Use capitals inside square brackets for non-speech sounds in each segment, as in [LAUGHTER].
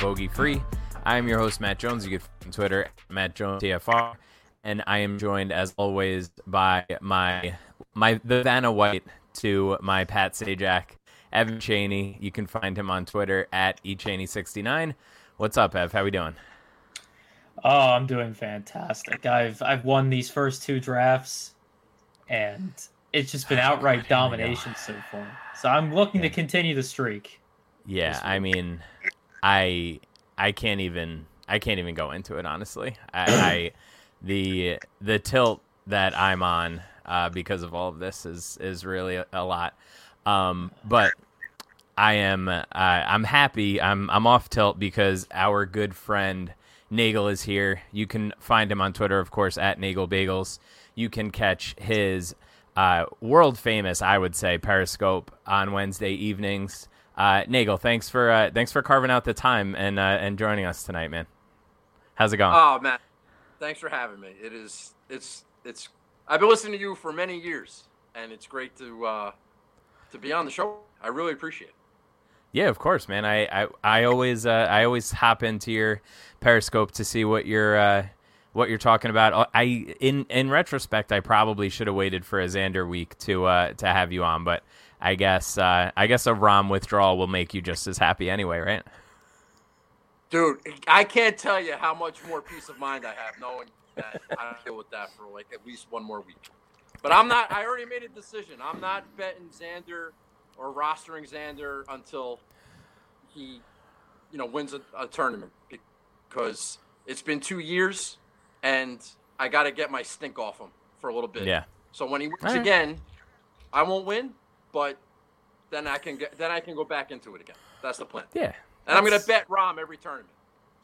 Bogey Free. I am your host, Matt Jones. You can find me on Twitter, Matt Jones TFR, and I am joined, as always, by my my the Vanna White to my Pat Sajak, Evan Cheney. You can find him on Twitter at eChaney69. What's up, Ev? How we doing? Oh, I'm doing fantastic. I've I've won these first two drafts, and it's just been outright domination so far. So I'm looking to continue the streak. Yeah, I mean, I I can't even I can't even go into it honestly. I, [COUGHS] I the the tilt that I'm on uh, because of all of this is is really a, a lot. Um, but I am uh, I'm happy. I'm I'm off tilt because our good friend Nagel is here. You can find him on Twitter, of course, at Nagel Bagels. You can catch his uh, world famous, I would say, Periscope on Wednesday evenings. Uh, Nagel, thanks for uh, thanks for carving out the time and uh, and joining us tonight, man. How's it going? Oh man, thanks for having me. It is it's it's I've been listening to you for many years, and it's great to uh, to be on the show. I really appreciate it. Yeah, of course, man. I I, I always uh, I always hop into your Periscope to see what you're uh, what you're talking about. I in in retrospect, I probably should have waited for a Xander week to uh, to have you on, but I guess uh, I guess a Rahm withdrawal will make you just as happy anyway, right? Dude, I can't tell you how much more peace of mind I have knowing that I don't deal with that for like at least one more week. But I'm not. I already made a decision. I'm not betting Xander or rostering Xander until he, you know, wins a, a tournament because it's been two years, and I got to get my stink off him for a little bit. Yeah. So when he wins right. again, I won't win, but then I can get then I can go back into it again. That's the plan. Yeah. And I'm gonna bet Rahm every tournament.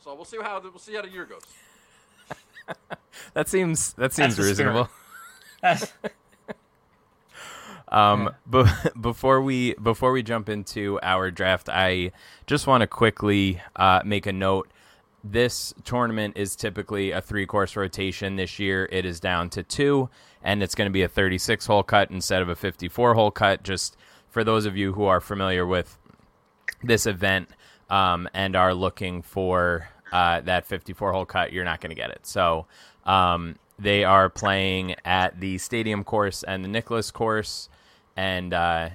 So we'll see how the, we'll see how the year goes. [LAUGHS] That seems that seems the spirit. reasonable. [LAUGHS] Um, but [LAUGHS] before we before we jump into our draft, I just want to quickly uh, make a note. This tournament is typically a three course rotation. This year, it is down to two, and it's going to be a 36 hole cut instead of a 54 hole cut. Just for those of you who are familiar with this event um, and are looking for uh, that 54 hole cut, you're not going to get it. So um, they are playing at the Stadium course and the Nicklaus course, and uh,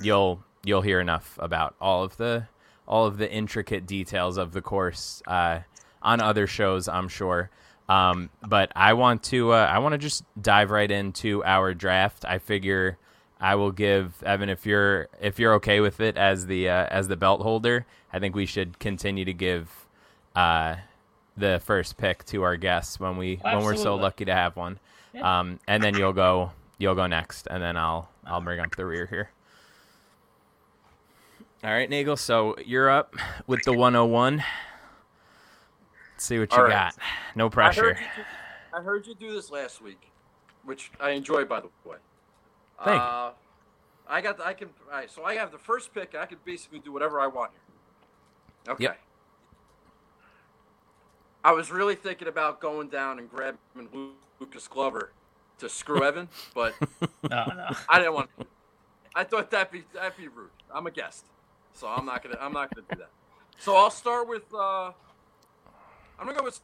you'll you'll hear enough about all of the all of the intricate details of the course uh, on other shows, I'm sure. Um, but I want to uh, I want to just dive right into our draft. I figure I will give Evan if you're if you're okay with it as the uh, as the belt holder. I think we should continue to give uh, the first pick to our guests when we when we're so lucky to have one. Um, and then you'll go you'll go next, and then I'll I'll bring up the rear here. All right, Nagel. So you're up with the 101. Let's see what you All right. got. No I pressure. heard, do, I heard you do this last week, which I enjoy, by the way. Thank you. uh, I got. The, I can. All right, so I have the first pick. I can basically do whatever I want here. Okay. Yep. I was really thinking about going down and grabbing Lucas Glover to screw [LAUGHS] Evan, but [LAUGHS] No, no. I didn't want. To. I thought that'd be that'd be rude. I'm a guest, so I'm not gonna I'm not gonna do that. So I'll start with. uh I'm gonna go with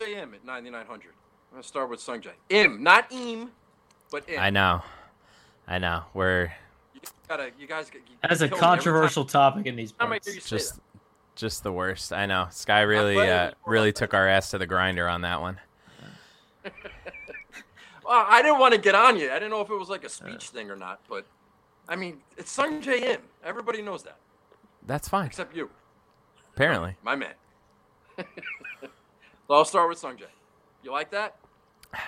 Im at 9900. I'm gonna start with Sungjae. Im, not Im, but Im. I know, I know. We're You gotta, you guys. You That's a kill me every time- controversial topic in these I parts. hear you say just just the worst. I know. Sky really uh, really took our ass to the grinder on that one. [LAUGHS] Well, I didn't want to get on you. I didn't know if it was like a speech thing or not, but I mean, it's Sungjae Im. Everybody knows that, That's fine. except you, Apparently. my man. [LAUGHS] so I'll start with Sungjae. You like that? [SIGHS]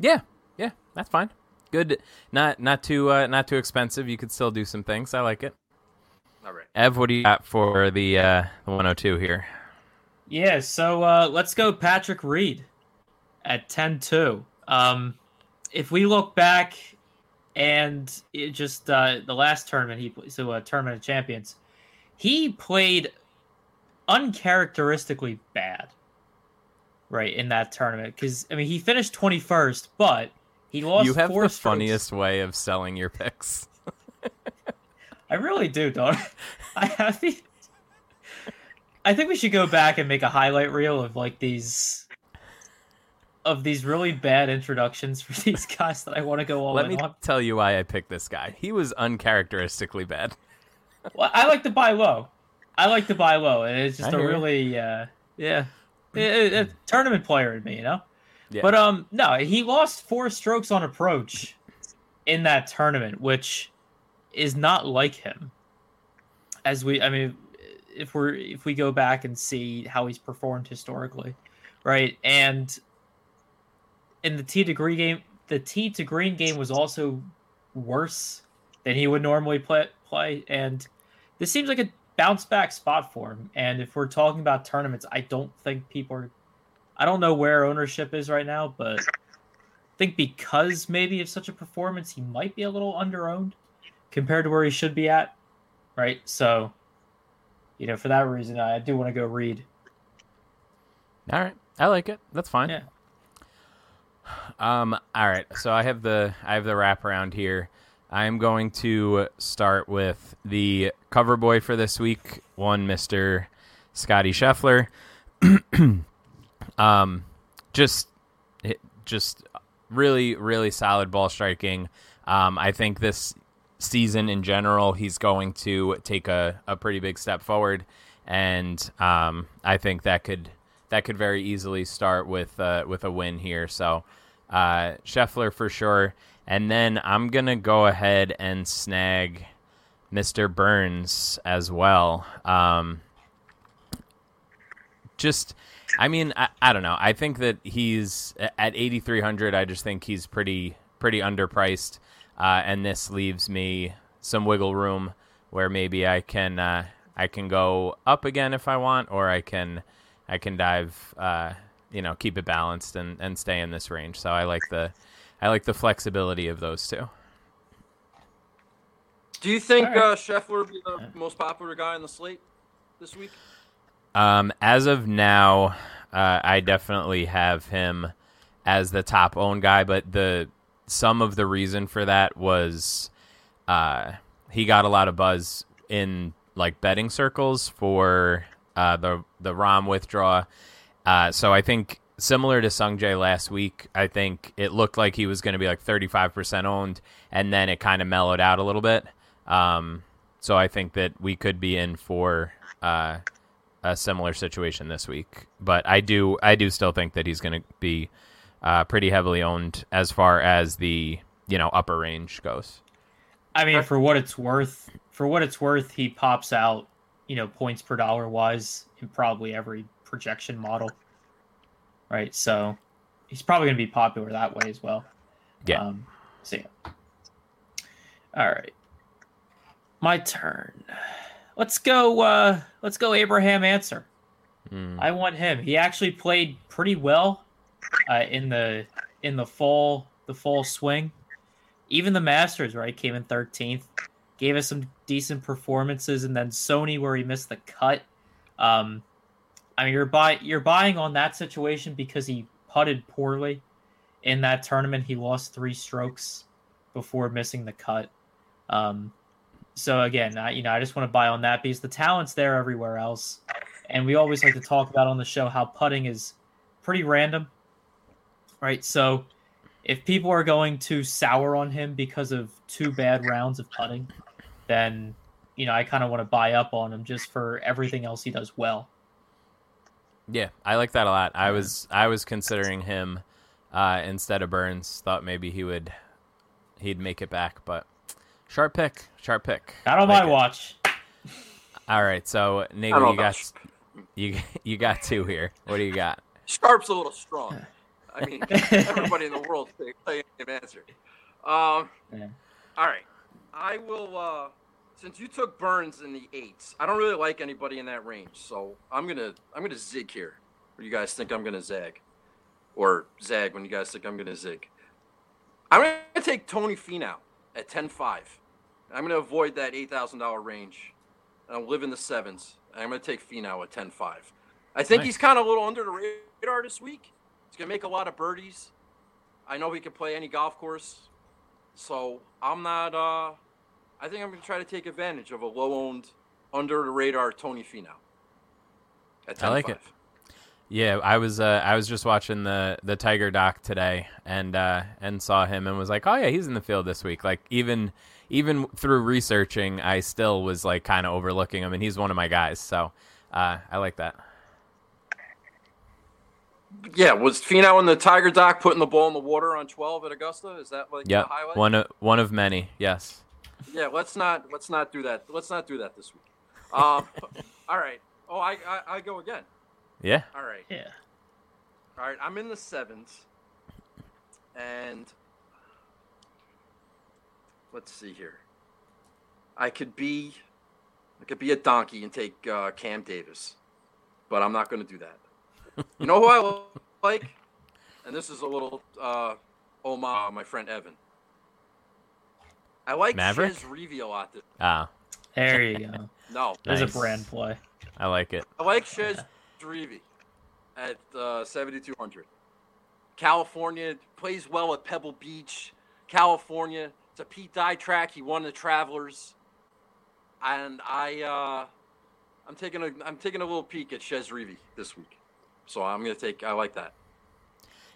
Yeah, yeah, that's fine. Good. Not not too uh, not too expensive. You could still do some things. I like it. All right. Ev, what do you got for the uh, the 102 here? Yeah, so uh, let's go Patrick Reed at 10-2. Um, if we look back and it just uh, the last tournament he played, so uh, tournament of champions, he played uncharacteristically bad, right in that tournament. Because I mean, he finished 21st, but he lost. you have four the strokes. funniest way of selling your picks. I really do, don't [LAUGHS] I? I have the. I think we should go back and make a highlight reel of like these, of these really bad introductions for [LAUGHS] these guys that I want to go all Let in me on. tell you why I picked this guy. He was uncharacteristically bad. Well, I like to buy low. I like to buy low, and it's just I a really, uh, yeah, a, a- tournament player in me, you know. Yeah. But um, no, he lost four strokes on approach in that tournament, which is not like him. As we, I mean, if we're if we go back and see how he's performed historically, right? And in the T degree game, the T to green game was also worse than he would normally play. Play, and this seems like a bounce back spot for him. And if we're talking about tournaments, I don't think people are I don't know where ownership is right now, but I think because maybe of such a performance, he might be a little underowned compared to where he should be at. Right. So, you know, for that reason, I do want to go Reed. All right, I like it. That's fine. Yeah. Um. All right. So I have the I have the wraparound here. I am going to start with the cover boy for this week, one Mister Scotty Scheffler. [CLEARS THROAT] um, just just really really solid ball striking. Um, I think this season in general, he's going to take a, a pretty big step forward, and um, I think that could that could very easily start with uh, with a win here. So uh, Scheffler for sure, and then I'm gonna go ahead and snag Mr. Burns as well. Um, just, I mean, I, I don't know. I think that he's at 8,300. I just think he's pretty pretty underpriced, uh, and this leaves me some wiggle room where maybe I can uh, I can go up again if I want, or I can I can dive, uh, you know, keep it balanced and, and stay in this range. So I like the I like the flexibility of those two. Do you think All right. uh, Scheffler would be the most popular guy on the slate this week? Um, as of now, uh, I definitely have him as the top owned guy, but the some of the reason for that was uh, he got a lot of buzz in like betting circles for uh, the the Rahm withdraw. Uh, so I think similar to Sungjae last week, I think it looked like he was going to be like 35% owned, and then it kind of mellowed out a little bit. Um, so I think that we could be in for uh, a similar situation this week. But I do I do still think that he's going to be uh, pretty heavily owned as far as the you know upper range goes. I mean, for what it's worth, for what it's worth, he pops out, you know, points per dollar wise in probably every projection model. Right. So he's probably going to be popular that way as well. Yeah. Um, so yeah. All right. My turn. Let's go. Uh, let's go. Abraham Ancer. Mm. I want him. He actually played pretty well uh, in the in the fall the fall swing, even the Masters, right, came in 13th, gave us some decent performances, and then Sony where he missed the cut. Um, I mean, you're buy you're buying on that situation because he putted poorly in that tournament. He lost three strokes before missing the cut. Um, so again, I, you know, I just want to buy on that because the talent's there everywhere else, and we always like to talk about on the show how putting is pretty random, right? So if people are going to sour on him because of two bad rounds of putting, then you know I kind of want to buy up on him just for everything else he does well. Yeah, I like that a lot. I was I was considering him uh, instead of Burns. Thought maybe he would he'd make it back, but sharp pick, sharp pick. Not on Like my it. watch. All right, so I Nagel, you got you you got two here. What do you got? Sharp's a little strong. I mean, [LAUGHS] everybody in the world can play the answer. Um, Yeah. all right, I will. Uh, since you took Burns in the eights, I don't really like anybody in that range, so I'm gonna I'm gonna zig here. Or you guys think I'm gonna zag, or zag when you guys think I'm gonna zig? I'm gonna take Tony Finau at 10-5. I'm gonna avoid that eight thousand dollar range. I'll live in the sevens. I'm gonna take Finau at 10-5. I think Nice. he's kind of a little under the radar this week. He's gonna make a lot of birdies. I know he can play any golf course, so I'm not. Uh, I think I'm gonna try to take advantage of a low-owned, under the radar Tony Finau. At 10-5. I like it. Yeah, I was uh, I was just watching the the Tiger doc today and uh, and saw him and was like, oh yeah, he's in the field this week. Like even even through researching, I still was like kind of overlooking him, and he's one of my guys. So uh, I like that. Yeah, was Finau in the Tiger doc putting the ball in the water on 12 at Augusta? Is that like highlight? one of one of many. Yes. Yeah, let's not let's not do that. Let's not do that this week. Um, [LAUGHS] all right. Oh, I, I I go again. Yeah. All right. Yeah. All right. I'm in the sevens, and let's see here. I could be, I could be a donkey and take uh, Cam Davis, but I'm not going to do that. You know who I [LAUGHS] like? And this is a little uh, homage, my friend Evan. I like Maverick? Chez Reavie a lot. This, Ah, There you go. [LAUGHS] no, There's Nice. a brand play. I like it. I like Chez Reavie at uh, 7,200. California plays well at Pebble Beach. California, it's a Pete Dye track. He won the Travelers, and I, uh, I'm taking a, I'm taking a little peek at Chez Reavie this week. So I'm gonna take. I like that.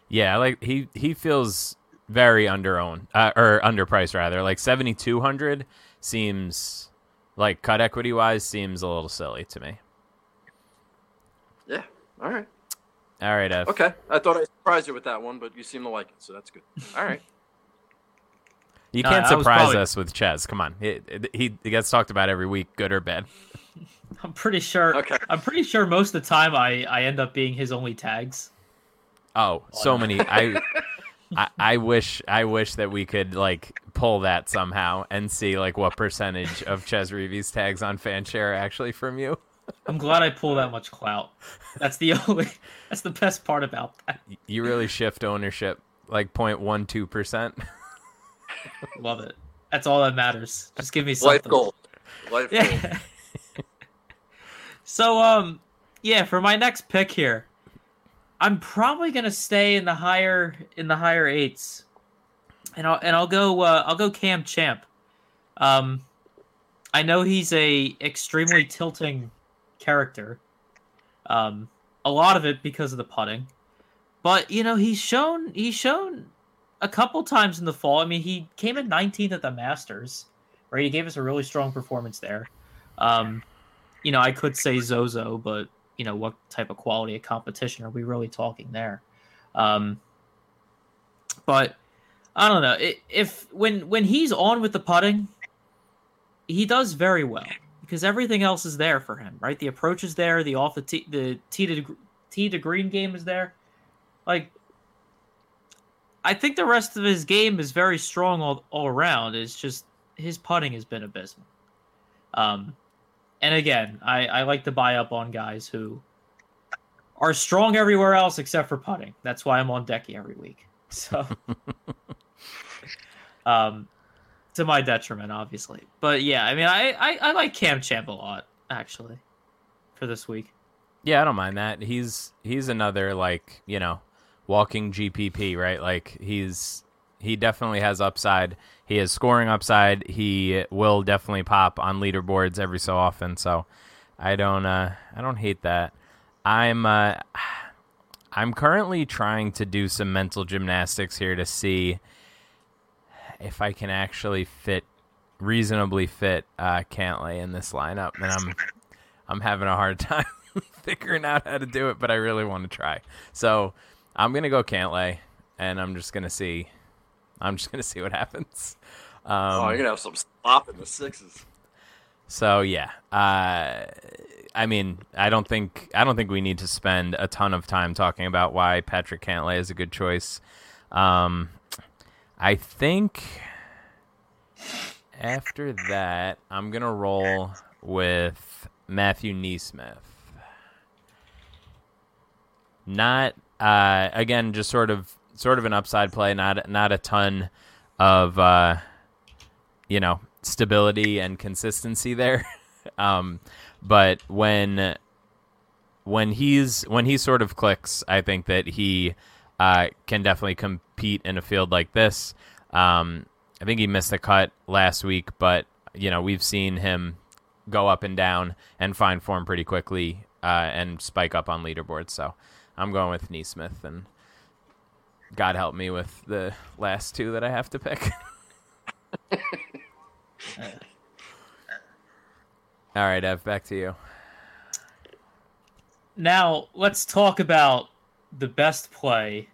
Yeah, I like he he feels very under owned uh, or underpriced rather. Like seventy two hundred seems like cut equity wise seems a little silly to me. Yeah. All right. All right, F. Okay. I thought I surprised you with that one, but you seem to like it, so that's good. All right. [LAUGHS] You can't I surprise probably- us with Chez. Come on, he, he he gets talked about every week, good or bad. [LAUGHS] I'm pretty sure. Okay. I'm pretty sure most of the time I I end up being his only tags. Oh, so many. I, I I wish I wish that we could like pull that somehow and see like what percentage of Chez Reavie's tags on FanShare are actually from you. I'm glad I pull that much clout. That's the [LAUGHS] only. That's the best part about that. You really shift ownership like 0.12 percent. Love it. That's all that matters. Just give me Life something. goal. Life goal. Yeah. [LAUGHS] so um yeah, for my next pick here, I'm probably gonna stay in the higher in the higher eights, and I'll and I'll go uh, I'll go Cam Champ. Um, I know he's a extremely tilting character. Um, a lot of it because of the putting, but you know he's shown he's shown a couple times in the fall. I mean, he came in 19th at the Masters, right? He gave us a really strong performance there. Um, you know, I could say Zozo, but you know, what type of quality of competition are we really talking there? Um, but I don't know if when when he's on with the putting, he does very well because everything else is there for him, right? The approach is there, the off the tee, the tee to tee to green game is there. Like, I think the rest of his game is very strong all all around. It's just his putting has been abysmal. Um, and again, I, I like to buy up on guys who are strong everywhere else except for putting. That's why I'm on Decky every week. [LAUGHS] So [LAUGHS] Um, to my detriment, obviously. But yeah, I mean, I, I, I like Cam Champ a lot actually for this week. Yeah, I don't mind that. He's he's another like you know walking GPP, right? Like he's he definitely has upside. He has scoring upside. He will definitely pop on leaderboards every so often. So I don't uh, I don't hate that. I'm uh, I'm currently trying to do some mental gymnastics here to see if I can actually fit reasonably fit uh, Cantlay in this lineup, and I'm I'm having a hard [LAUGHS] time figuring out how to do it, but I really want to try. So I'm gonna go Cantlay, and I'm just gonna see. I'm just gonna [LAUGHS] see what happens. Um, oh, you're gonna have some slop in the sixes. So yeah, uh, I mean, I don't think I don't think we need to spend a ton of time talking about why Patrick Cantlay is a good choice. Um, I think after that, I'm gonna roll with Matthew NeSmith. Not uh, again, just sort of sort of an upside play. Not not a ton of uh, you know stability and consistency there. [LAUGHS] um, but when when he's when he sort of clicks, I think that he uh, can definitely compete in a field like this. Um, I think he missed the cut last week, but you know we've seen him go up and down and find form pretty quickly uh, and spike up on leaderboards. So I'm going with NeSmith, and God help me with the last two that I have to pick. [LAUGHS] All right, Ev, back to you. Now let's talk about the best play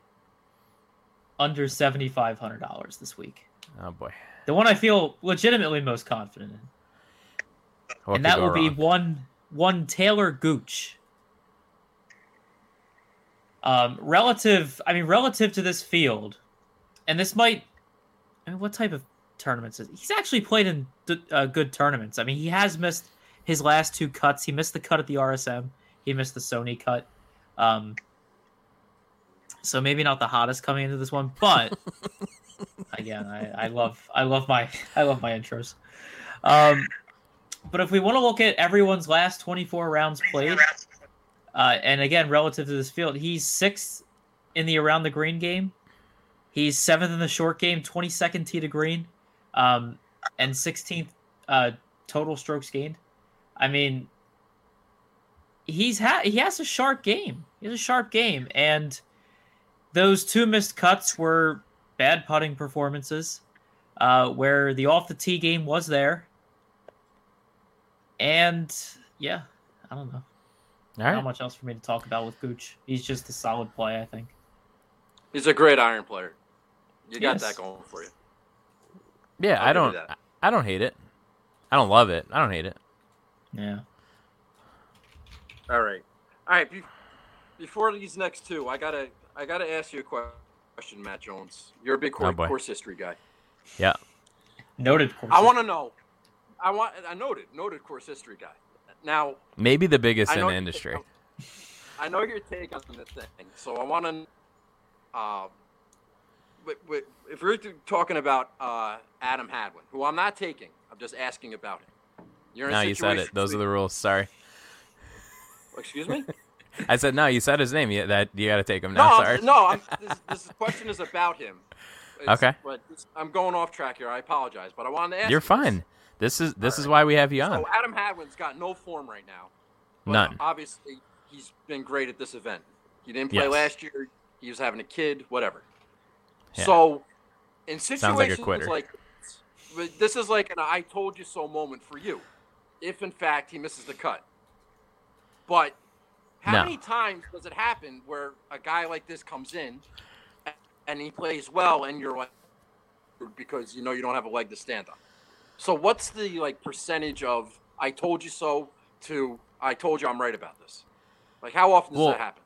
under seventy five hundred dollars this week. Oh boy, the one I feel legitimately most confident in, what and that will wrong? be one one Taylor Gooch. Um, relative, I mean, relative to this field, and this might, I mean, what type of tournaments is he's actually played in uh, good tournaments. I mean, he has missed his last two cuts. He missed the cut at the RSM. He missed the Sony cut. Um, so maybe not the hottest coming into this one, but [LAUGHS] again, I, I love I love my [LAUGHS] I love my intros. Um, but if we want to look at everyone's last 24 rounds played, uh, and again, relative to this field, he's sixth in the around the green game. He's seventh in the short game, 22nd tee to green, um, and 16th uh, total strokes gained. I mean, he's ha- he has a sharp game. He has a sharp game, and those two missed cuts were bad putting performances, uh, where the off the tee game was there. And yeah, I don't know. All right. Not much else for me to talk about with Gooch. He's just a solid play, I think. He's a great iron player. You got Yes. that going for you. Yeah, I'll I don't. that. I don't hate it. I don't love it. I don't hate it. Yeah. All right, all right. Be- before these next two, I gotta, I gotta ask you a question, Matt Jones. You're a big Oh, course, boy. course history guy. Yeah. Noted course. I want to know. I want. I noted, noted course history guy. Now, Maybe the biggest in the industry. on- I know your take on this thing, so I want to. Uh, if we're talking about uh, Adam Hadwin, who I'm not taking, I'm just asking about him. You're in No, you said it. Those are the rules. Sorry. [LAUGHS] Excuse me. [LAUGHS] I said no. You said his name. You, that you got to take him No, now. I'm- Sorry. no. I'm, this, this question is about him. It's- [LAUGHS] Okay. But I'm going off track here. I apologize, but I wanted to ask. You're you fine. This is this All is why we have you on. So Adam Hadwin's got no form right now. None. Obviously, he's been great at this event. He didn't play Yes. last year. He was having a kid. Whatever. Yeah. So, in like a situations like this, this is like an "I told you so" moment for you, if in fact he misses the cut. But how No. many times does it happen where a guy like this comes in and he plays well, and you're like, because you know you don't have a leg to stand on? So what's the like percentage of "I told you so" to "I told you I'm right about this"? Like how often does Well, that happen?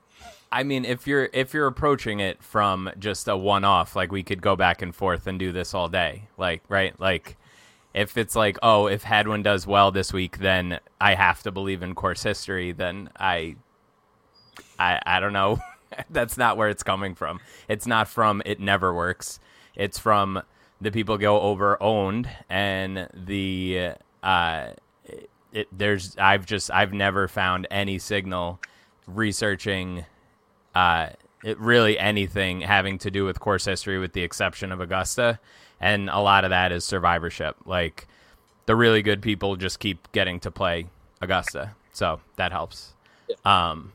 I mean, if you're if you're approaching it from just a one off, like we could go back and forth and do this all day, like right, like if it's like, oh, if Hadwin does well this week, then I have to believe in course history. Then I, I, I don't know. [LAUGHS] That's not where it's coming from. It's not from it never works. It's from the people go over owned and the uh, it, there's I've just I've never found any signal researching uh, it really anything having to do with course history with the exception of Augusta. And a lot of that is survivorship. Like the really good people just keep getting to play Augusta. So that helps. Um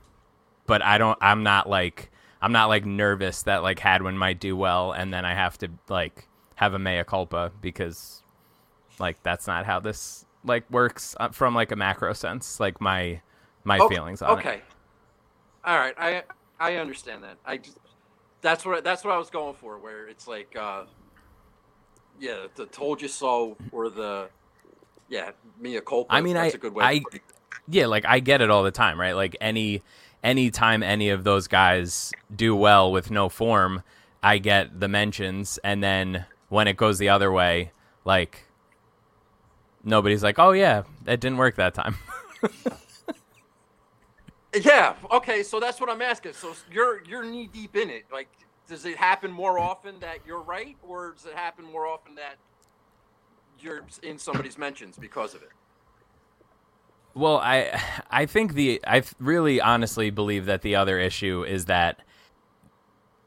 but I don't I'm not like I'm not like nervous that like Hadwin might do well and then I have to like have a mea culpa because like that's not how this like works uh, from like a macro sense like my my okay, feelings on okay. it. All right, I I understand that. I just, that's what that's what I was going for. Where it's like, uh, yeah, the told you so, or the yeah, mea culpa. I mean, that's I a good way. I of putting it. yeah, like I get it all the time, right? Like any anytime any of those guys do well with no form, I get the mentions and then when it goes the other way, like nobody's like, "Oh yeah, that didn't work that time." [LAUGHS] Yeah. Okay. So that's what I'm asking. So you're you're knee deep in it. Like, does it happen more often that you're right, or does it happen more often that you're in somebody's mentions because of it? Well, I I think the I really honestly believe that the other issue is that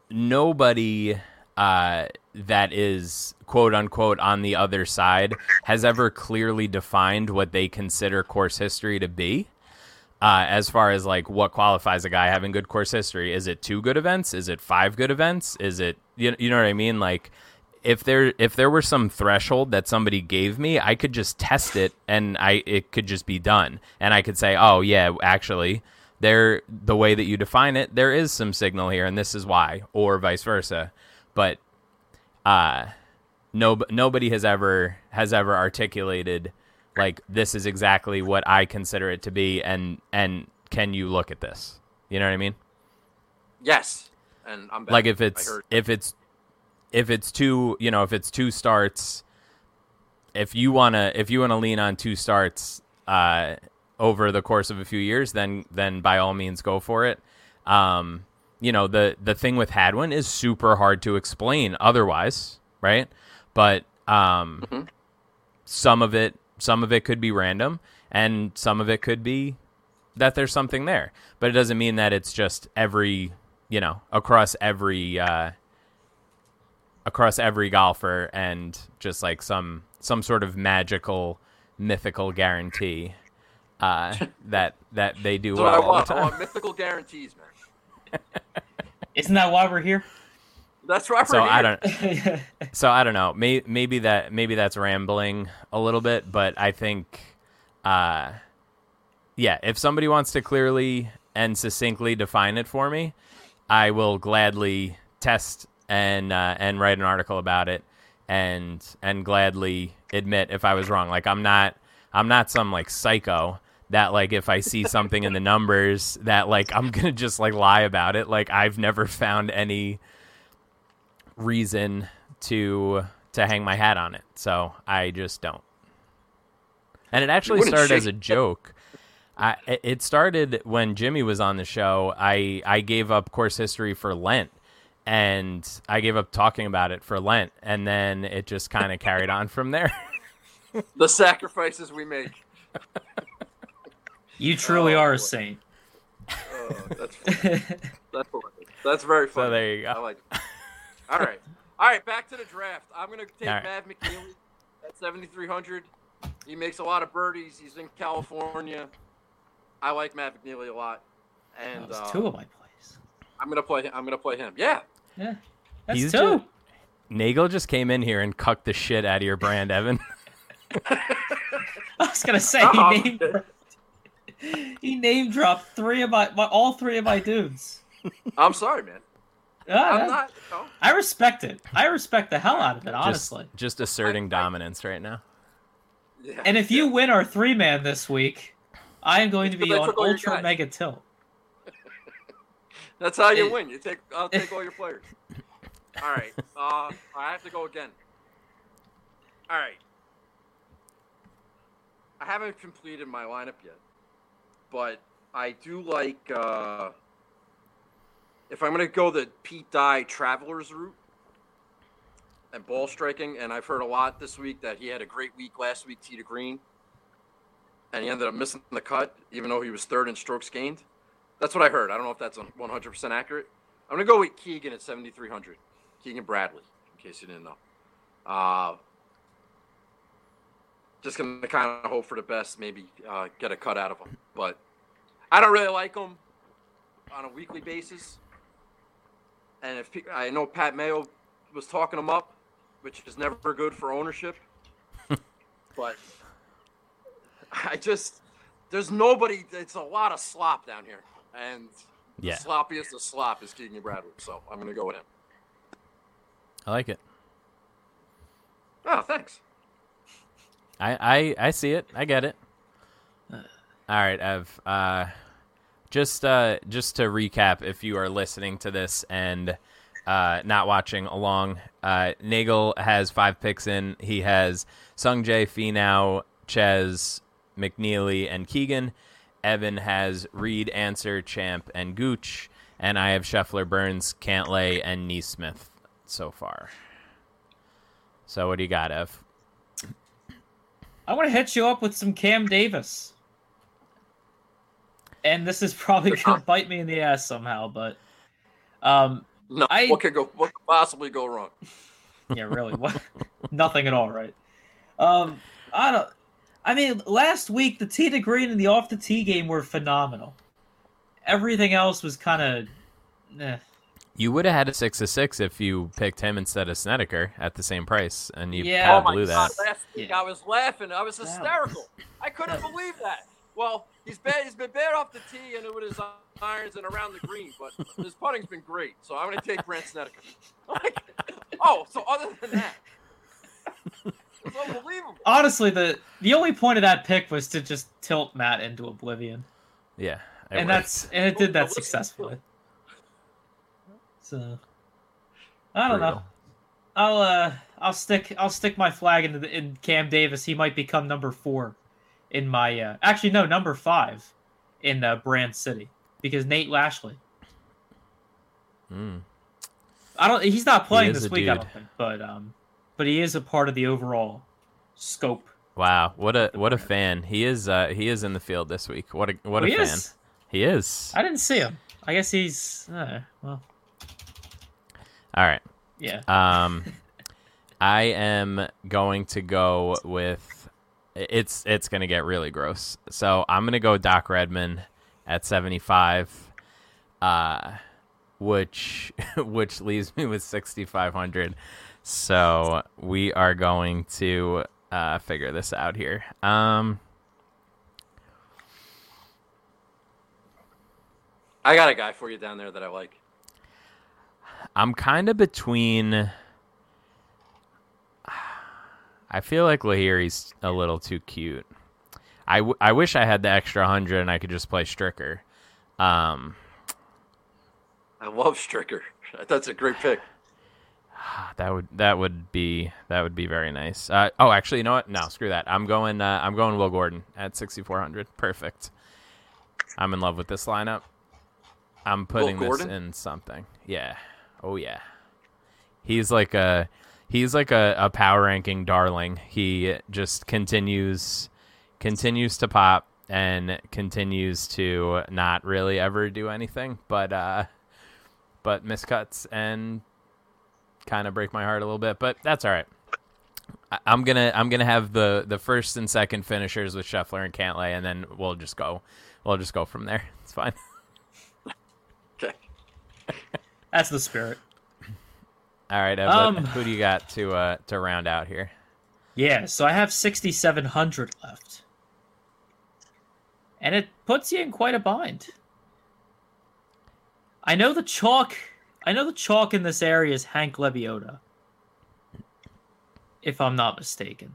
nobody uh, that is quote unquote on the other side has ever clearly defined what they consider course history to be. Uh, as far as like what qualifies a guy having good course history, is it two good events? Is it five good events? Is it you, you know what I mean? Like if there if there were some threshold that somebody gave me, I could just test it and I it could just be done. And I could say, "Oh, yeah, actually, there the way that you define it, there is some signal here and this is why," or vice versa. But uh no nobody has ever has ever articulated like this is exactly what I consider it to be and and can you look at this? You know what I mean? Yes. And I'm back. like if it's if it's if it's two you know if it's two starts if you want to if you want to lean on two starts uh over the course of a few years then then by all means go for it um you know the the thing with hadwin is super hard to explain otherwise right but um Mhm. some of it some of it could be random and some of it could be that there's something there but it doesn't mean that it's just every you know across every uh across every golfer and just like some some sort of magical mythical guarantee uh [LAUGHS] that that they do That's what I well all the want. I time mythical guarantees, man. [LAUGHS] Isn't that why we're here? That's right. so i don't so i don't know May, maybe that maybe that's rambling a little bit but i think uh yeah if somebody wants to clearly and succinctly define it for me i will gladly test and uh, and write an article about it and and gladly admit if i was wrong like i'm not i'm not some like psycho that like if i see something in the numbers that like i'm gonna just like lie about it like i've never found any reason to to hang my hat on it. So I just don't. And it actually started as a joke. I, it- started when Jimmy was on the show. I I gave up course history for Lent, and I gave up talking about it for Lent, and then it just kind of carried on from there. [LAUGHS] the sacrifices we make. [LAUGHS] You truly Oh, are a saint. Oh, that's [LAUGHS] funny. that's funny. That's very funny. so there you I go. like. [LAUGHS] All right. All right, back to the draft. I'm going to take All right. Mav McNealy at 7,300. He makes a lot of birdies. He's in California. I like Mav McNealy a lot. And That was uh, two of my plays. I'm going to play I'm going to play him. Yeah. Yeah, that's He's two. ju- Nagel just came in here and cucked the shit out of your brand, Evan. [LAUGHS] I was gonna say Oh, he name dropped, he name dropped three of my, my all three of my dudes. I'm sorry, man. Yeah, I'm not no. I respect it. I respect the hell out of it, honestly. just asserting I- dominance right now. Yeah. And if you win our three man this week, I am going to be on took all your ultra mega tilt. That's how you It- win. You take I'll [LAUGHS] take all your players. All right. Uh, I have to go again. All right. I haven't completed my lineup yet, but I do like. Uh, if I'm gonna go the Pete Dye Travelers route, and ball striking. And I've heard a lot this week that he had a great week last week, tee to green, and he ended up missing the cut, even though he was third in strokes gained. That's what I heard. I don't know if that's 100% accurate. I'm gonna go with Keegan at 7,300. Keegan Bradley, in case you didn't know. Uh, just gonna kind of hope for the best, maybe uh, get a cut out of him. But I don't really like him on a weekly basis. And if I know Pat Mayo was talking him up, which is never good for ownership, [LAUGHS] but I just there's nobody. It's a lot of slop down here, and yeah. the sloppiest of slop is Keegan Bradley. So I'm gonna go with him. I like it. Oh, thanks. I I, I see it. I get it. All right, Ev. Uh, just uh, just to recap, if you are listening to this and uh, not watching along, uh, Nagel has five picks in. He has Sung Jae, Finau, Chez, McNealy, and Keegan. Evan has Reed, Ancer, Champ, and Gooch, and I have Scheffler, Burns, Cantlay, and NeSmith so far. So what do you got, Ev? I want to hit you up with some Cam Davis. And this is probably gonna bite me in the ass somehow, but um no, I, what could go what could possibly go wrong? [LAUGHS] Yeah, really. What nothing at all, right? Um I don't I mean, last week the tee to green and the off the tee game were phenomenal. Everything else was kind of eh. You would have had a six of six if you picked him instead of Snedeker at the same price, and you yeah. oh blew God, that. Last week yeah. I was laughing. I was hysterical. I couldn't believe that. Well, he's bad. He's been bad off the tee and with his irons and around the green, but his putting's been great. So I'm going to take Brandt Snedeker. [LAUGHS] Like, oh, so other than that, it's unbelievable. Honestly, the the only point of that pick was to just tilt Matt into oblivion. Yeah, and that's and it did that successfully. So I don't Brutal. know. I'll uh I'll stick I'll stick my flag into the, in Cam Davis. He might become number four in my uh actually no number five in uh, Brand City because Nate Lashley. Mm. I don't. He's not playing this week, dude. I don't think, but um, but he is a part of the overall scope. Wow, what a what a fan! He is uh he is in the field this week. What a what oh, a fan! Is? He is. I didn't see him. I guess he's uh, well. All right. Yeah. Um, [LAUGHS] I am going to go with it's it's gonna get really gross. So I'm gonna go Doc Redman at 75, uh, which [LAUGHS] which leaves me with 6,500. So we are going to uh, figure this out here. Um, I got a guy for you down there that I like. I'm kind of between. I feel like Lahiri's a little too cute. I, w- I wish I had the extra hundred and I could just play Stricker. Um, I love Stricker. [LAUGHS] That's a great pick. [SIGHS] That would that would be that would be very nice. Uh, oh, actually, you know what? No, screw that. I'm going. Uh, I'm going Will Gordon at 6400. Perfect. I'm in love with this lineup. I'm putting this in something. Yeah. Oh yeah. He's like a he's like a, a power ranking darling. He just continues continues to pop and continues to not really ever do anything but uh but miscuts and kind of break my heart a little bit, but that's all right. I, I'm gonna I'm gonna have the the first and second finishers with Scheffler and Cantlay, and then we'll just go we'll just go from there. It's fine. [LAUGHS] okay. That's the spirit. All right, um, who do you got to uh, to round out here? Yeah, so I have sixty seven hundred left, and it puts you in quite a bind. I know the chalk. I know the chalk in this area is Hank Lebioda, if I'm not mistaken.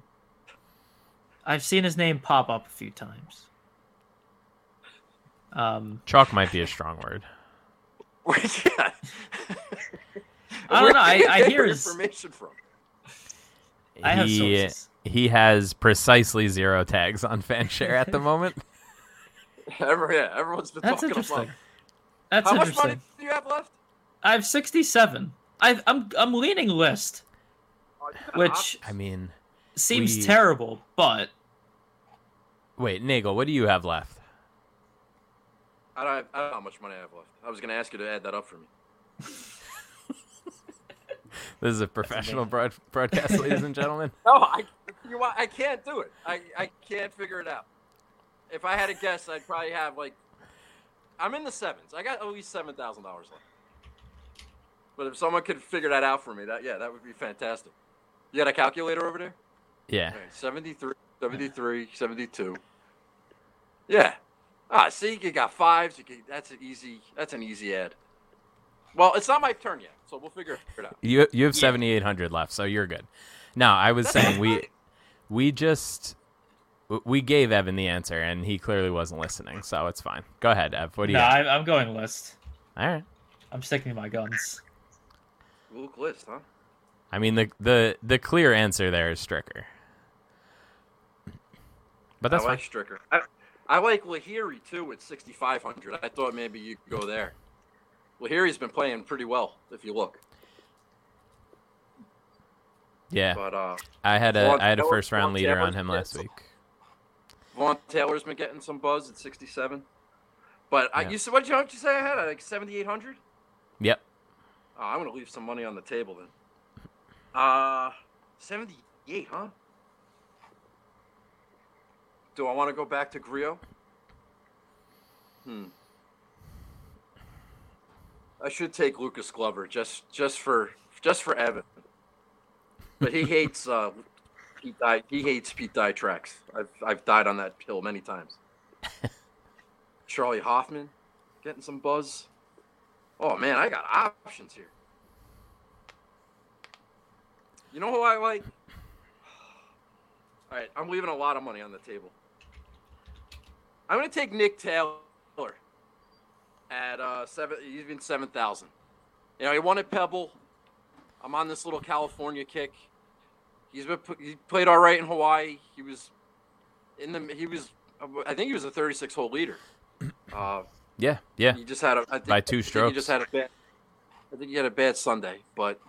I've seen his name pop up a few times. Um, chalk might be a strong word. [LAUGHS] yeah. [LAUGHS] I don't know. I, I hear his information from. I have he, sources. He has precisely zero tags on Fanshare at the moment. [LAUGHS] Every, yeah, everyone's been That's talking interesting. about. That's How interesting. much money do you have left? I have sixty-seven. i am I'm, I'm leaning list. Oh, which I mean, seems we- terrible, but wait, Nagel, what do you have left? I don't, have, I don't know how much money I have left. I was going to ask you to add that up for me. [LAUGHS] This is a professional broad- broadcast, ladies and gentlemen. [LAUGHS] No, I, you, I can't do it. I, I can't figure it out. If I had a guess, I'd probably have like, I'm in the sevens. I got at least seven thousand dollars left. But if someone could figure that out for me, that yeah, that would be fantastic. You got a calculator over there? Yeah. All right, 73, 73, 72. Yeah. Ah, see, you got fives. You can, that's an easy. That's an easy ad. Well, it's not my turn yet, so we'll figure it out. You you have seventy eight hundred left, so you're good. No, I was That's saying we we just we gave Evan the answer, and he clearly wasn't listening, so it's fine. Go ahead, Ev. What do you? no, got? I, I'm going List. All right. I'm sticking to my guns. Luke List, huh? I mean the the the clear answer there is Stricker. But that's I like fine. Stricker. I, I like Lahiri too at 6,500. I thought maybe you could go there. Lahiri's been playing pretty well, if you look. Yeah, But uh, I had a Vaughn I had a first round Vaughn leader on him last some- week. Vaughn Taylor's been getting some buzz at 67. But I, you said what did you, you say I had? Like 7,800? Yep. Oh, I'm gonna leave some money on the table then. Uh, 78, huh? Do I want to go back to Grillo? Hmm. I should take Lucas Glover just just for just for Evan. But he hates uh, Pete Dye. He hates Pete Dye tracks. I've I've died on that hill many times. [LAUGHS] Charley Hoffman, getting some buzz. Oh man, I got options here. You know who I like? [SIGHS] All right, I'm leaving a lot of money on the table. I'm gonna take Nick Taylor at uh seven, even seven thousand. You know, he won at Pebble. I'm on this little California kick. He's been he played all right in Hawaii. He was in the he was I think he was a 36 hole leader. [CLEARS THROAT] Uh, Yeah, yeah. he just had a I think, By two strokes. He just had a bad. I think he had a bad Sunday, but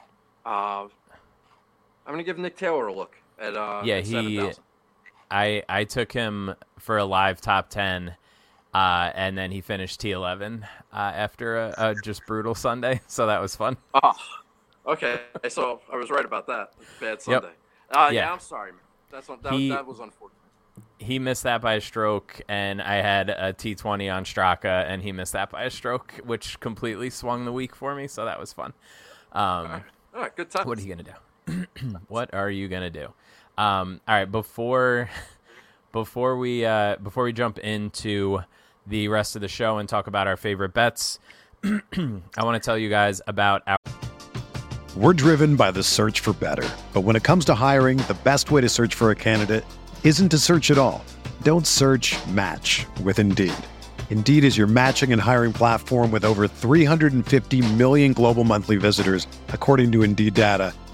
uh, I'm gonna give Nick Taylor a look at uh. Yeah, at he- 7,000. I I took him for a live top ten, uh, and then he finished T eleven uh, after a, a just brutal Sunday. [LAUGHS] So that was fun. Oh, okay. So I was right about that. Bad Sunday. Uh, yeah. Yeah. I'm sorry. man. That's that, He- that was unfortunate. He missed that by a stroke, and I had a T twenty on Straka, and he missed that by a stroke, which completely swung the week for me. So that was fun. Um, All right, good time. What are you gonna do? [CLEARS THROAT] what are you gonna do? Um, all right, before [LAUGHS] before we uh, before we jump into the rest of the show and talk about our favorite bets, [CLEARS THROAT] I want to tell you guys about our. We're driven by the search for better. But when it comes to hiring, the best way to search for a candidate isn't to search at all. Don't search match with Indeed. Indeed is your matching and hiring platform with over 350 million global monthly visitors, according to Indeed data,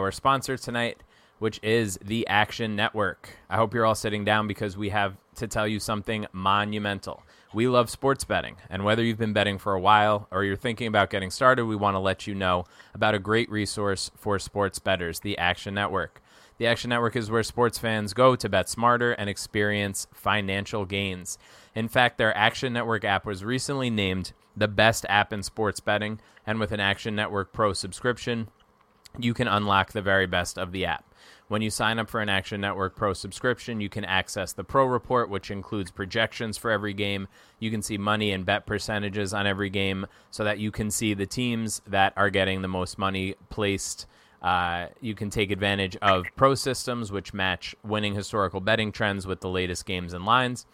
Our sponsor tonight, which is the Action Network. I hope you're all sitting down because we have to tell you something monumental. We love sports betting, and whether you've been betting for a while or you're thinking about getting started, we want to let you know about a great resource for sports bettors, the Action Network. The Action Network is where sports fans go to bet smarter and experience financial gains. In fact, their Action Network app was recently named the best app in sports betting, and with an Action Network Pro subscription, you can unlock the very best of the app. When you sign up for an Action Network Pro subscription, you can access the Pro Report, which includes projections for every game. You can see money and bet percentages on every game so that you can see the teams that are getting the most money placed. Uh, you can take advantage of pro systems, which match winning historical betting trends with the latest games and lines.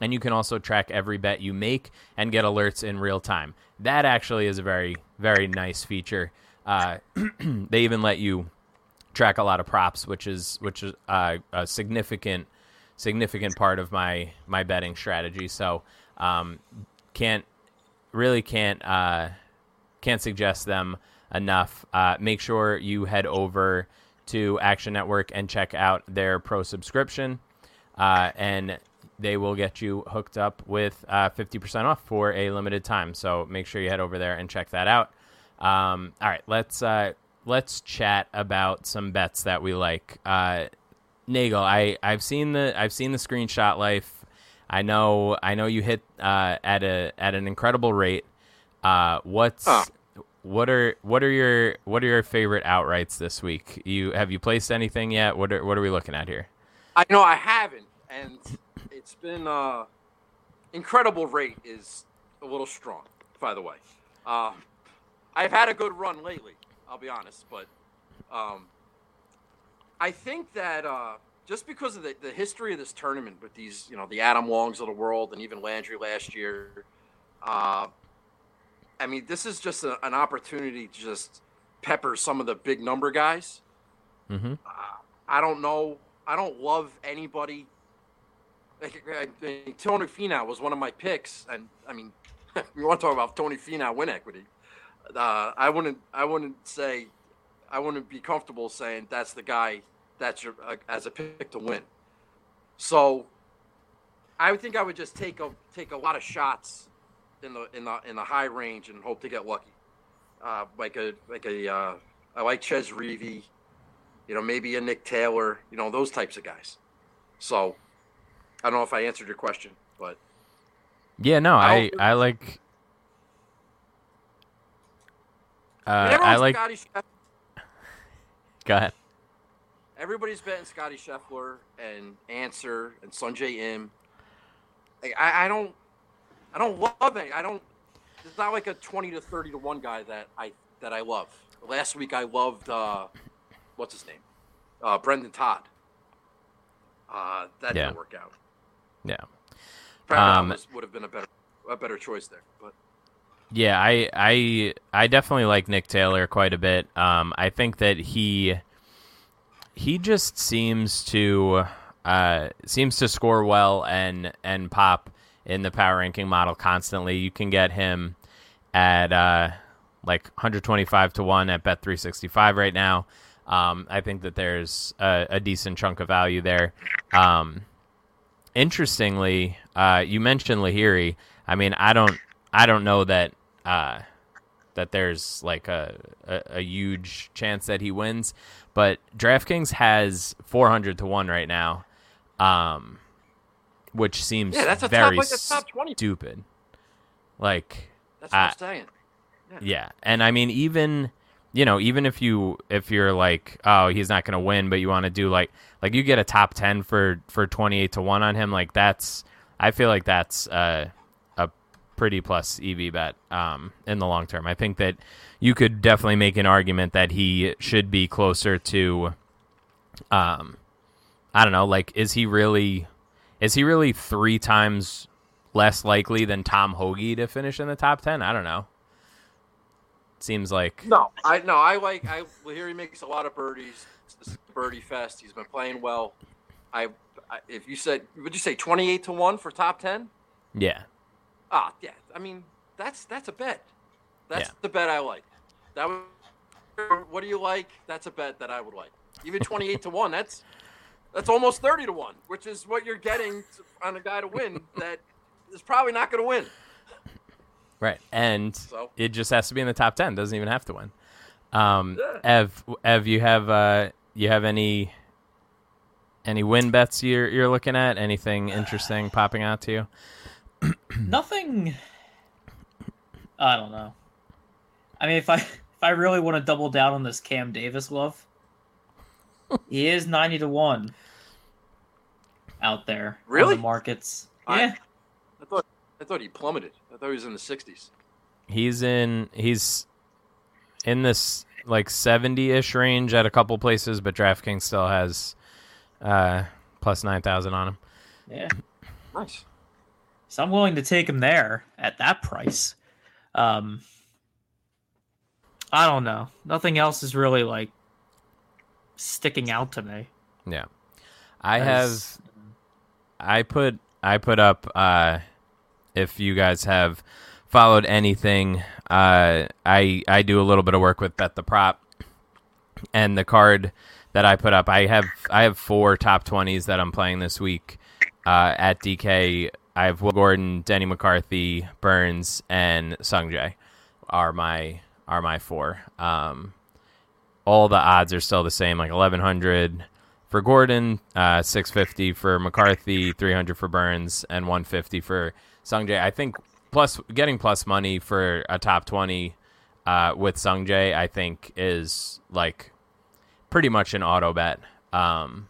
And you can also track every bet you make and get alerts in real time. That actually is a very, very nice feature. Uh, [CLEARS THROAT] they even let you track a lot of props, which is which is uh, a significant significant part of my my betting strategy. So um, can't really can't uh, can't suggest them enough. Uh, make sure you head over to Action Network and check out their pro subscription, uh, and they will get you hooked up with uh, fifty percent off for a limited time. So make sure you head over there and check that out. Um, all right, let's uh, let's chat about some bets that we like. Uh, Nagel, I I've seen the I've seen the screenshot life. I know I know you hit uh, at a at an incredible rate. Uh, what's what are what are your what are your favorite outrights this week? You have you placed anything yet? What are what are we looking at here? I know I haven't, and it's been uh, incredible rate is a little strong. By the way, uh, I've had a good run lately. I'll be honest, but um, I think that uh, just because of the, the history of this tournament with these, you know, the Adam Longs of the world and even Landry last year, uh, I mean, this is just a, an opportunity to just pepper some of the big number guys. Mm-hmm. Uh, I don't know. I don't love anybody. Like, I, I, Tony Finau was one of my picks, and I mean, [LAUGHS] we want to talk about Tony Finau win equity uh, I wouldn't I wouldn't say I wouldn't be comfortable saying that's the guy that's your uh, as a pick to win. So I would think I would just take a take a lot of shots in the in the in the high range and hope to get lucky. Uh, like a like a uh, I like Chez Reavie, you know, maybe a Nick Taylor, you know, those types of guys. So I don't know if I answered your question, but yeah, no, I I, I like Uh, I like. Scotty Go ahead. Everybody's betting Scotty Scheffler and Ancer and Sungjae Im. Like, I, I don't, I don't love it. I don't. It's not like a twenty to thirty to one guy that I that I love. Last week I loved uh, what's his name, uh, Brendon Todd. Uh, that yeah. didn't work out. Yeah. um, would have been a better a better choice there, but. Yeah, I I I definitely like Nick Taylor quite a bit. Um, I think that he he just seems to uh, seems to score well and and pop in the power ranking model constantly. You can get him at uh, like 125 to one at Bet 365 right now. Um, I think that there's a, a, decent chunk of value there. Um, interestingly, uh, you mentioned Lahiri. I mean, I don't I don't know that uh, that there's like a, a, a huge chance that he wins. But DraftKings has 400 to one right now, um, which seems yeah, that's a very top, like top 20. stupid. Like that's what I, am saying. Yeah. yeah, and I mean even you know even if you if you're like oh he's not going to win, but you want to do like like you get a top 10 for for 28 to one on him, like that's I feel like that's uh pretty plus EV bet um, in the long term. I think that you could definitely make an argument that he should be closer to, um, I don't know, like is he really, is he really three times less likely than Tom Hoge to finish in the top ten? I don't know. Seems like no, I no, I like I hear he makes a lot of birdies. Birdie fest. He's been playing well. I, I if you said would you say twenty eight to one for top ten? Yeah. Ah, yeah. I mean, that's that's a bet. That's yeah. the bet I like. That would, what do you like? That's a bet that I would like. Even twenty eight to [LAUGHS] one. That's that's almost thirty to one, which is what you're getting on a guy to win that is probably not going to win. Right, and so. it just has to be in the top ten. Doesn't even have to win. Um, yeah. Ev, Ev, you have uh, you have any any win bets you're you're looking at? Anything interesting popping out to you? Nothing. I don't know. I mean, if I if if I really want to double down on this Cam Davis love, he is ninety to one out there. on Really? the markets. I- Yeah. I thought I thought he plummeted. I thought he was in the 60s. He's in he's in this like 70-ish range at a couple places, but DraftKings still has uh plus 9,000 on him. Yeah. Nice. So I'm willing to take him there at that price. Um, I don't know. Nothing else is really like sticking out to me. Yeah. I have I put I put up uh if you guys have followed anything uh I I do a little bit of work with bet the prop and the card that I put up I have I have four top 20s that I'm playing this week uh at DK I have Will Gordon, Denny McCarthy, Burns and Sungjae are my are my four. Um all the odds are still the same like 1100 for Gordon, uh, 650 for McCarthy, 300 for Burns, and 150 for Sungjae. I think plus getting plus money for a top 20 uh, with Sungjae, I think is like pretty much an auto bet. Um,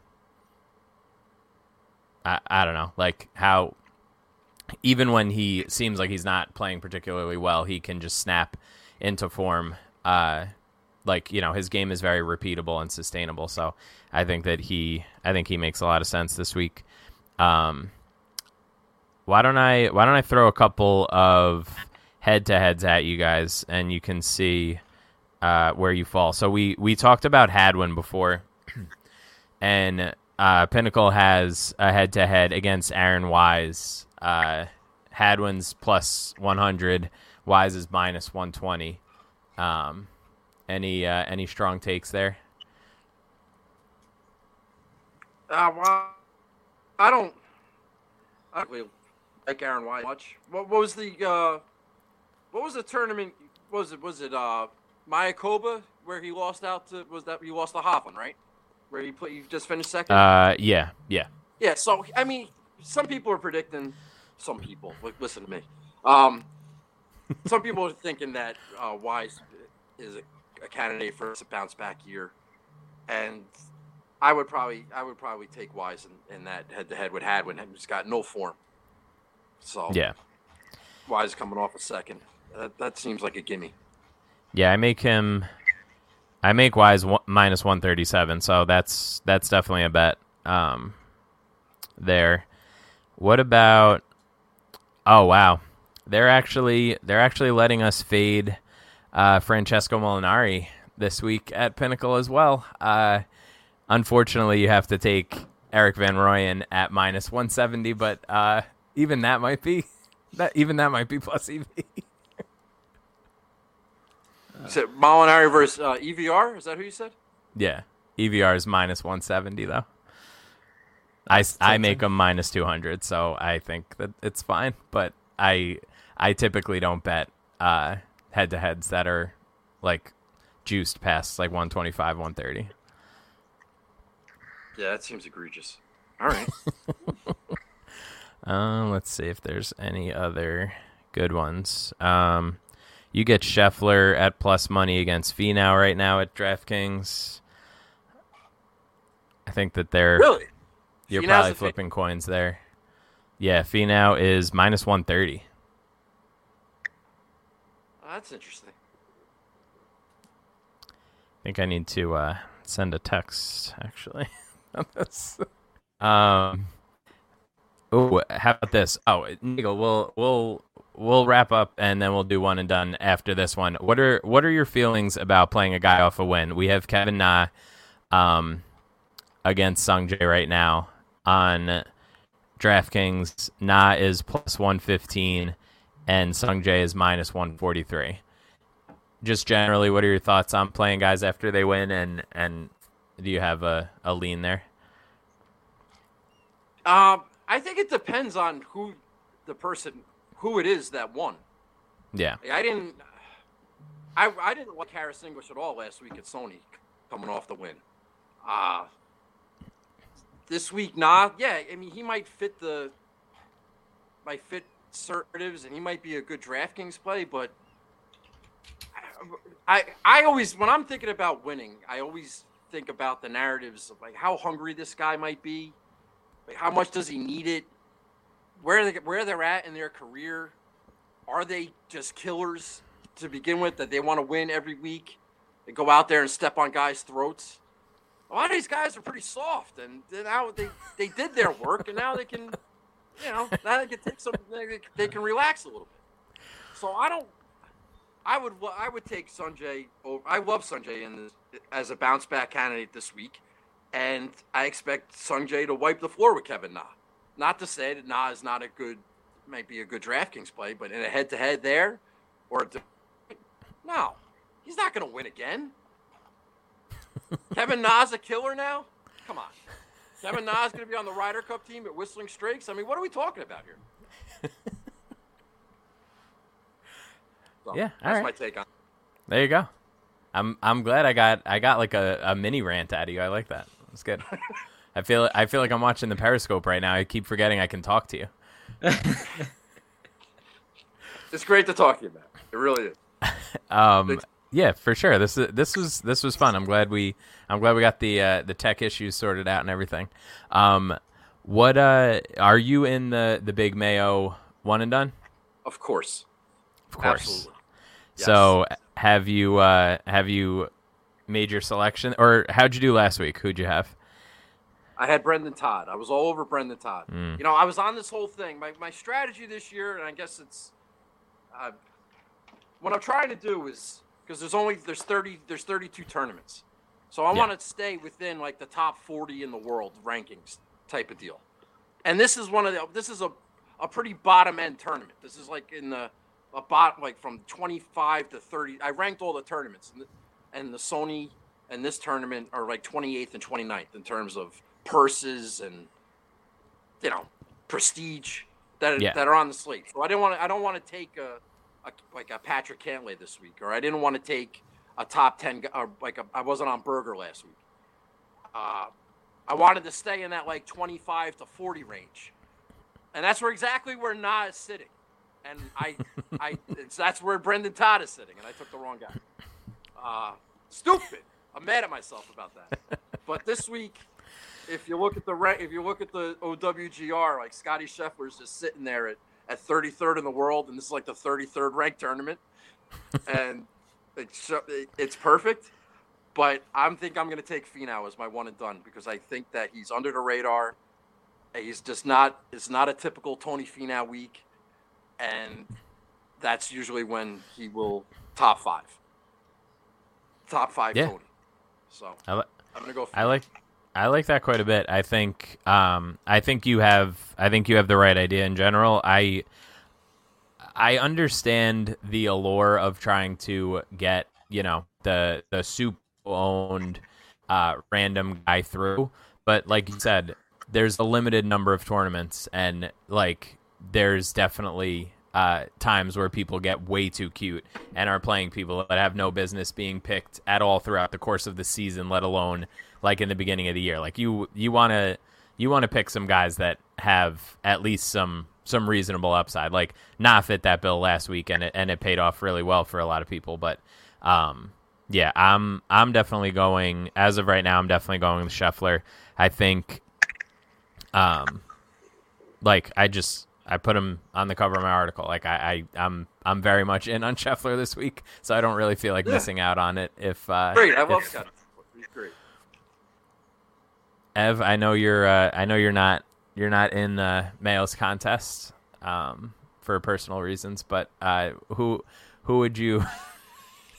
I, I don't know, like how even when he seems like he's not playing particularly well, he can just snap into form. Uh, like you know, his game is very repeatable and sustainable. So I think that he, I think he makes a lot of sense this week. Um, why don't I, why don't I throw a couple of head to heads at you guys, and you can see uh, where you fall. So we we talked about Hadwin before, [CLEARS THROAT] and uh, Pinnacle has a head to head against Aaron Wise. Uh, Hadwin's plus one hundred, Wise is minus one twenty. Um, any uh, any strong takes there? Uh, well, I don't. I don't really like Aaron White much. What, what was the uh, what was the tournament? Was it was it uh, Mayakoba where he lost out to? Was that he lost to Hovland, right? Where he put, he just finished second. Uh, yeah, yeah. Yeah, so I mean, some people are predicting. Some people, li- listen to me. Um, some people are thinking that uh, Wise is a, a candidate for a bounce back year, and I would probably, I would probably take Wise in, in that head to head with Hadwin. He's got no form, so Yeah. Wise coming off a second. That, that seems like a gimme. Yeah, I make him. I make Wise one, minus one thirty seven, so that's that's definitely a bet. Um, there. What about? Oh wow, they're actually they're actually letting us fade uh, Francesco Molinari this week at Pinnacle as well. Uh, unfortunately, you have to take Erik Van Rooyen at minus one seventy, but uh, even that might be [LAUGHS] that even that might be plus EV. You [LAUGHS] said Molinari versus uh, EVR. Is that who you said? Yeah, EVR is minus 170 though. I, I make them minus 200, so I think that it's fine. But I I typically don't bet uh, head to heads that are like juiced past like 125, 130. Yeah, that seems egregious. All right. Uh, [LAUGHS] let's see if there's any other good ones. Um, you get Scheffler at plus money against Finau right now at DraftKings. I think that they're really? You're Finau's probably flipping coins there. Yeah, Finau is minus 130. Oh, that's interesting. I think I need to uh, send a text actually. [LAUGHS] on this. um. Oh, how about this? Oh, Nigel, we'll we'll we'll wrap up and then we'll do one and done after this one. What are what are your feelings about playing a guy off a win? We have Kevin Na, um, against Sung Jae right now on DraftKings. Na is plus one fifteen, and Sung Jae is minus one forty three. Just generally, what are your thoughts on playing guys after they win, and and do you have a, a lean there? Um, I think it depends on who the person, who it is that won. Yeah, I didn't, I, I didn't like Harris English at all last week at Sony, coming off the win. Uh this week, nah, yeah. I mean, he might fit the, might fit assertives, and he might be a good DraftKings play, but I I always when I'm thinking about winning, I always think about the narratives of like how hungry this guy might be, like how much does he need it, where they where they're at in their career, are they just killers to begin with that they want to win every week, they go out there and step on guys' throats. A lot of these guys are pretty soft, and now they they did their work, and now they can, you know, now they can take some, they, can relax a little bit. So I don't I would I would take Sungjae. Over, I love Sungjae in this, as a bounce back candidate this week, and I expect Sungjae to wipe the floor with Kevin Na. Not to say that Na is not a good, might be a good DraftKings play, but in a head to head there, or no, he's not going to win again. [LAUGHS] Kevin Na's a killer now. Come on, Kevin Na's going to be on the Ryder Cup team at Whistling Straits. I mean, what are we talking about here? [LAUGHS] So yeah, that's right. my take on. There you go. I'm I'm glad I got I got like a, a mini rant out of you. I like that. It's good. [LAUGHS] I feel I feel like I'm watching the Periscope right now. I keep forgetting I can talk to you. [LAUGHS] it's great to talk to you, man. It really is. um, yeah, for sure. This this was this was fun. I'm glad we I'm glad we got the uh, the tech issues sorted out and everything. Um, what uh, are you in the the big Mayo one and done? Of course. Of course. Yes. So have you uh, have you made your selection, or how'd you do last week? Who'd you have? I had Brendon Todd. I was all over Brendon Todd. Mm. You know, I was on this whole thing. My my strategy this year, and I guess it's uh, what I'm trying to do is because there's only there's 30 there's 32 tournaments, so I yeah. want to stay within like the top 40 in the world rankings type of deal. And this is one of the this is a a pretty bottom end tournament. This is like in the about like from 25 to 30. I ranked all the tournaments, and the, and the Sony and this tournament are like 28th and 29th in terms of purses and you know prestige that yeah. that are on the slate. So I didn't want to. I don't want to take a, a, like a Patrick Cantlay this week, or I didn't want to take a top 10 or like I wasn't on Berger last week. Uh, I wanted to stay in that like 25 to 40 range, and that's where exactly where Na is sitting and I, I, that's where Brendon Todd is sitting, and I took the wrong guy. Uh, stupid. I'm mad at myself about that. But this week, if you look at the if you look at the OWGR, like Scotty Scheffler's just sitting there at, at 33rd in the world, and this is like the 33rd ranked tournament, and [LAUGHS] it's it's perfect. But I'm think I'm going to take Finau as my one and done because I think that he's under the radar. He's just not. It's not a typical Tony Finau week and that's usually when he will top five. Top five yeah. Tony. So I li- I'm gonna go. I like. I like that quite a bit. I think. Um, I think you have. I think you have the right idea in general. I. I understand the allure of trying to get you know the the soup owned uh, random guy through, but like you said, there's a limited number of tournaments, and like there's definitely uh, times where people get way too cute and are playing people that have no business being picked at all throughout the course of the season, let alone like in the beginning of the year. Like you, you want to you want to pick some guys that have at least some some reasonable upside. Like not fit that bill last week, and it and it paid off really well for a lot of people. But um, yeah, I'm I'm definitely going as of right now. I'm definitely going with Scheffler. I think, um, like I just I put him on the cover of my article. Like I, I am I'm, I'm very much in on [LAUGHS] Scheffler this week, so I don't really feel like yeah. missing out on it. If uh, great, I love Scott. He's great. Ev, I know you're uh, I know you're not you're not in uh, Mayo's contest um, for personal reasons, but uh, who who would you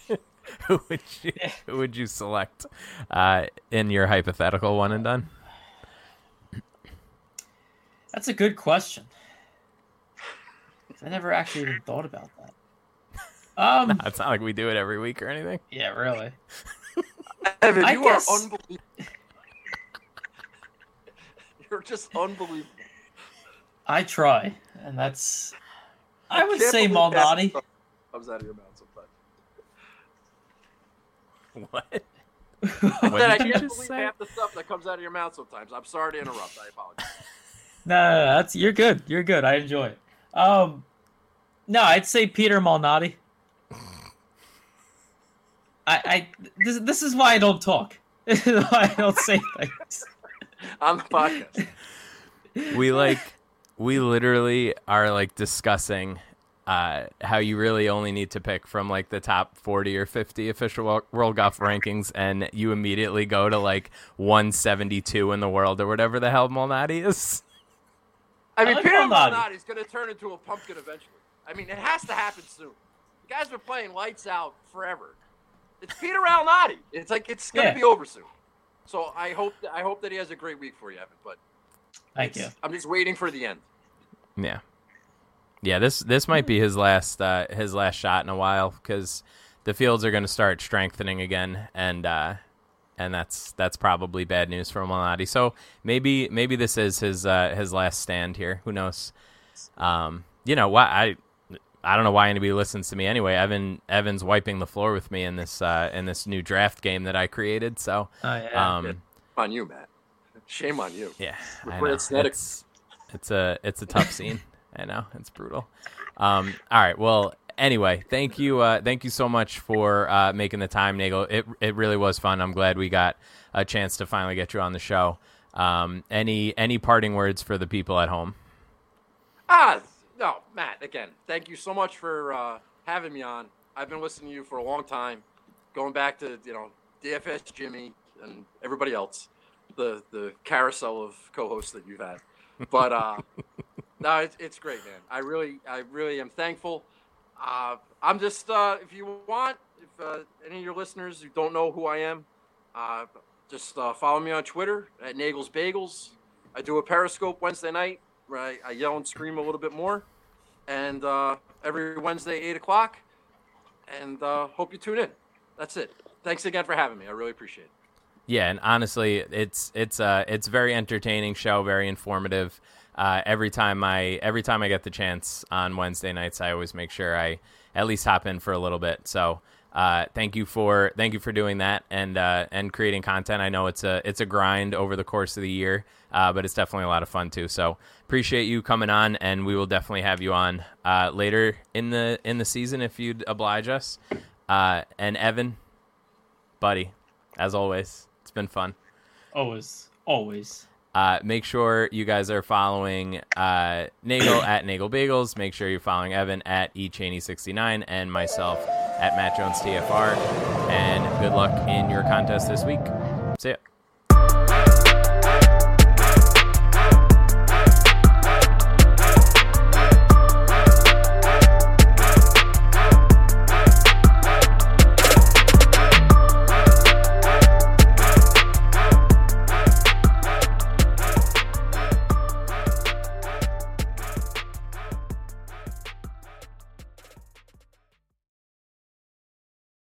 [LAUGHS] who would you who would you select uh, in your hypothetical one and done? That's a good question. I never actually even thought about that. [LAUGHS] Um, no, it's not like we do it every week or anything. Yeah, really. Evan, I you guess... are unbelievable. You're just unbelievable. I try, and that's. I, I would say Malnati. Comes out of your mouth sometimes. [LAUGHS] What? what I can't believe say? half the stuff that comes out of your mouth sometimes. I'm sorry to interrupt. I apologize. [LAUGHS] [LAUGHS] No, no, no, that's you're good. You're good. I enjoy it. Um, no, I'd say Peter Malnati. I, I this, this is why I don't talk. Why I don't say things. [LAUGHS] on the podcast. we like we literally are like discussing uh, how you really only need to pick from like the top 40 or 50 official world golf rankings and you immediately go to like 172 in the world or whatever the hell Malnati is I mean, like Peter Malnati. Malnati is going to turn into a pumpkin eventually. I mean, it has to happen soon. The guy's been playing lights out forever. It's Peter Malnati. It's like it's going to Yeah. be over soon. So I hope that, I hope that he has a great week for you, Evan. But Thank you. I'm just waiting for the end. yeah yeah this this might be his last uh, his last shot in a while because the fields are going to start strengthening again and uh, and that's that's probably bad news for Malnati. So maybe maybe this is his uh, his last stand here. Who knows? Um, you know why I I don't know why anybody listens to me anyway. Evan Evan's wiping the floor with me in this uh, in this new draft game that I created. So Oh yeah. um, On you, Matt. Shame on you. yeah, I know. It's, it's a it's a tough scene. [LAUGHS] I know it's brutal. Um, all right. Well, anyway, thank you. Uh, thank you so much for uh, making the time, Nagel. It it really was fun. I'm glad we got a chance to finally get you on the show. Um, any any parting words for the people at home? Ah, no, Matt. Again, thank you so much for uh, having me on. I've been listening to you for a long time, going back to you know DFS Jimmy and everybody else, the the carousel of co-hosts that you've had. But uh, [LAUGHS] no, it's, it's great, man. I really, I really am thankful. Uh, I'm just, uh, if you want, if uh, any of your listeners who don't know who I am, uh, just uh, follow me on Twitter at Nagels Bagels. I do a Periscope Wednesday night where I, I yell and scream a little bit more, and uh, every Wednesday eight o'clock. And uh, hope you tune in. That's it. Thanks again for having me. I really appreciate it. Yeah, and honestly, it's it's uh it's very entertaining show, very informative. Uh, every time I every time I get the chance on Wednesday nights, I always make sure I at least hop in for a little bit. So uh, thank you for thank you for doing that and uh, and creating content. I know it's a it's a grind over the course of the year, uh, but it's definitely a lot of fun too. So appreciate you coming on, and we will definitely have you on uh, later in the in the season if you'd oblige us. Uh, and Evan, buddy, as always, it's been fun. always, always. Uh, make sure you guys are following uh, Nagel [CLEARS THROAT] at Nagel Bagels. Make sure you're following Evan at eChaney69 and myself at Matt Jones TFR. And good luck in your contest this week. See ya.